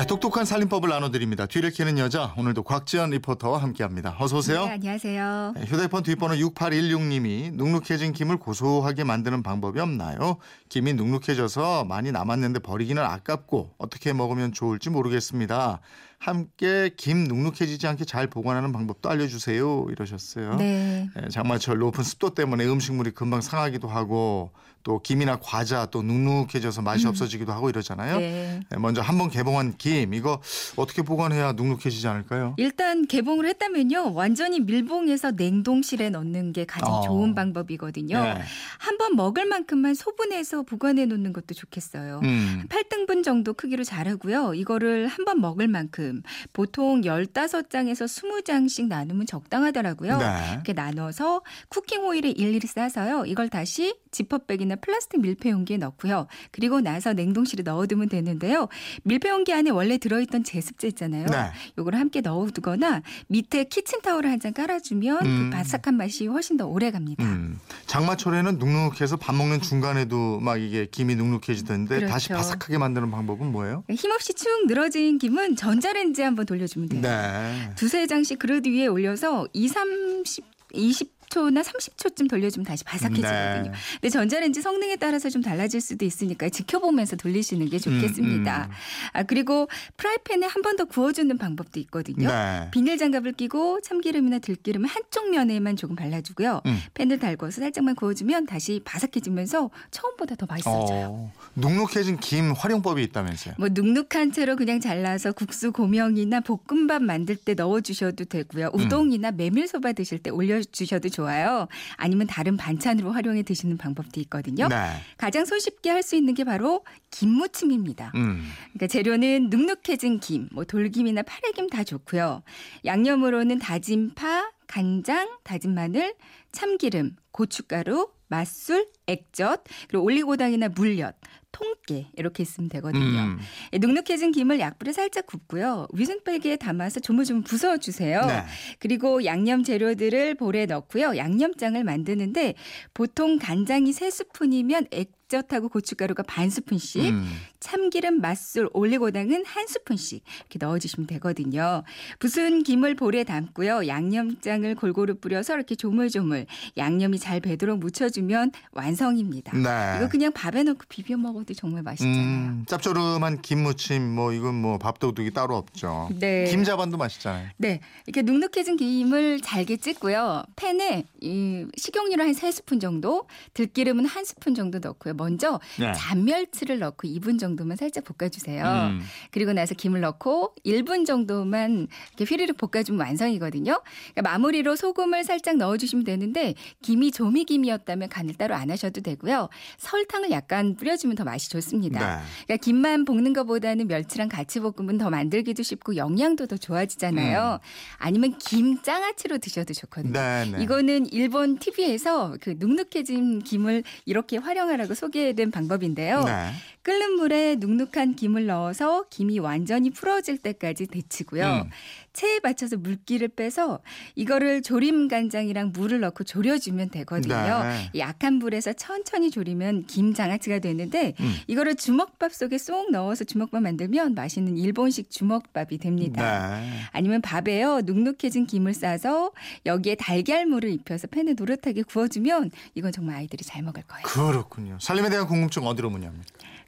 네, 똑똑한 살림법을 나눠드립니다. 뒤를 캐는 여자 오늘도 곽지연 리포터와 함께합니다. 어서 오세요. 네, 안녕하세요. 네, 휴대폰 뒷번호 6816님이 눅눅해진 김을 고소하게 만드는 방법이 없나요? 김이 눅눅해져서 많이 남았는데 버리기는 아깝고 어떻게 먹으면 좋을지 모르겠습니다. 함께 김 눅눅해지지 않게 잘 보관하는 방법도 알려주세요. 이러셨어요. 네. 예, 장마철 높은 습도 때문에 음식물이 금방 상하기도 하고 또 김이나 과자 또 눅눅해져서 맛이 없어지기도 하고 이러잖아요. 음. 네. 예, 먼저 한번 개봉한 김 이거 어떻게 보관해야 눅눅해지지 않을까요? 일단 개봉을 했다면요. 완전히 밀봉해서 냉동실에 넣는 게 가장 어. 좋은 방법이거든요. 네. 한번 먹을 만큼만 소분해서 보관해 놓는 것도 좋겠어요. 음. 8등분 정도 크기로 자르고요. 이거를 한번 먹을 만큼 보통 15장에서 20장씩 나누면 적당하더라고요. 네. 이렇게 나눠서 쿠킹 오일에 일일이 싸서요. 이걸 다시 지퍼백이나 플라스틱 밀폐 용기에 넣고요. 그리고 나서 냉동실에 넣어두면 되는데요. 밀폐 용기 안에 원래 들어있던 제습제 있잖아요. 네. 요걸 함께 넣어두거나 밑에 키친타올을 한 장 깔아주면 음. 그 바삭한 맛이 훨씬 더 오래 갑니다. 음. 장마철에는 눅눅해서 밥 먹는 중간에도 막 이게 김이 눅눅해지던데 그렇죠. 다시 바삭하게 만드는 방법은 뭐예요? 힘없이 축 늘어진 김은 전자레인지에 한번 돌려주면 돼요. 네. 두세 장씩 그릇 위에 올려서 2, 30, 20 초나 30초쯤 돌려주면 다시 바삭해지거든요. 네. 근데 전자레인지 성능에 따라서 좀 달라질 수도 있으니까 지켜보면서 돌리시는 게 좋겠습니다. 음, 음. 아, 그리고 프라이팬에 한 번 더 구워주는 방법도 있거든요. 네. 비닐 장갑을 끼고 참기름이나 들기름을 한쪽 면에만 조금 발라주고요. 음. 팬을 달궈서 살짝만 구워주면 다시 바삭해지면서 처음보다 더 맛있어져요. 어, 눅눅해진 김 활용법이 있다면서요? 뭐 눅눅한 채로 그냥 잘라서 국수 고명이나 볶음밥 만들 때 넣어주셔도 되고요. 음. 우동이나 메밀소바 드실 때 올려주셔도 좋 아요. 아니면 다른 반찬으로 활용해 드시는 방법도 있거든요. 네. 가장 손쉽게 할 수 있는 게 바로 김무침입니다. 음. 그러니까 재료는 눅눅해진 김, 뭐 돌김이나 파래김 다 좋고요. 양념으로는 다진 파, 간장, 다진 마늘, 참기름, 고춧가루, 맛술, 액젓, 그리고 올리고당이나 물엿, 통깨 이렇게 있으면 되거든요. 음. 예, 눅눅해진 김을 약불에 살짝 굽고요. 위생백에 담아서 조물조물 부숴 주세요. 네. 그리고 양념 재료들을 볼에 넣고요. 양념장을 만드는데 보통 간장이 3스푼이면 액젓하고 고춧가루가 반 스푼씩, 음. 참기름, 맛술, 올리고당은 한 스푼씩 이렇게 넣어주시면 되거든요. 부순 김을 볼에 담고요. 양념장을 골고루 뿌려서 이렇게 조물조물 양념이 잘 배도록 묻혀주면 완성 입니다. 네. 이거 그냥 밥에 넣고 비벼 먹어도 정말 맛있잖아요. 음, 짭조름한 김무침 뭐 이건 뭐 밥도둑이 따로 없죠. 네. 김자반도 맛있잖아요. 네, 이렇게 눅눅해진 김을 잘게 찢고요. 팬에 이 식용유를 한 3스푼 정도, 들기름은 한 스푼 정도 넣고요. 먼저 네. 잔멸치를 넣고 2분 정도만 살짝 볶아주세요. 음. 그리고 나서 김을 넣고 1분 정도만 이렇게 휘리릭 볶아주면 완성이거든요. 그러니까 마무리로 소금을 살짝 넣어주시면 되는데 김이 조미김이었다면 간을 따로 안 하셔도 되고요. 설탕을 약간 뿌려주면 더 맛이 좋습니다. 네. 그러니까 김만 볶는 것보다는 멸치랑 같이 볶으면 더 만들기도 쉽고 영양도 더 좋아지잖아요. 아니면 김 장아찌로 드셔도 좋거든요. 음. 네, 네. 이거는 일본 TV에서 그 눅눅해진 김을 이렇게 활용하라고 소개된 방법인데요. 네. 끓는 물에 눅눅한 김을 넣어서 김이 완전히 풀어질 때까지 데치고요. 음. 체에 받쳐서 물기를 빼서 이거를 조림 간장이랑 물을 넣고 졸여주면 되거든요. 네. 약한 불에서 천천히 졸이면 김장아찌가 되는데 음. 이거를 주먹밥 속에 쏙 넣어서 주먹밥 만들면 맛있는 일본식 주먹밥이 됩니다. 네. 아니면 밥에요 눅눅해진 김을 싸서 여기에 달걀물을 입혀서 팬에 노릇하게 구워주면 이건 정말 아이들이 잘 먹을 거예요. 그렇군요. 살림에 대한 궁금증 어디로 문의합니까?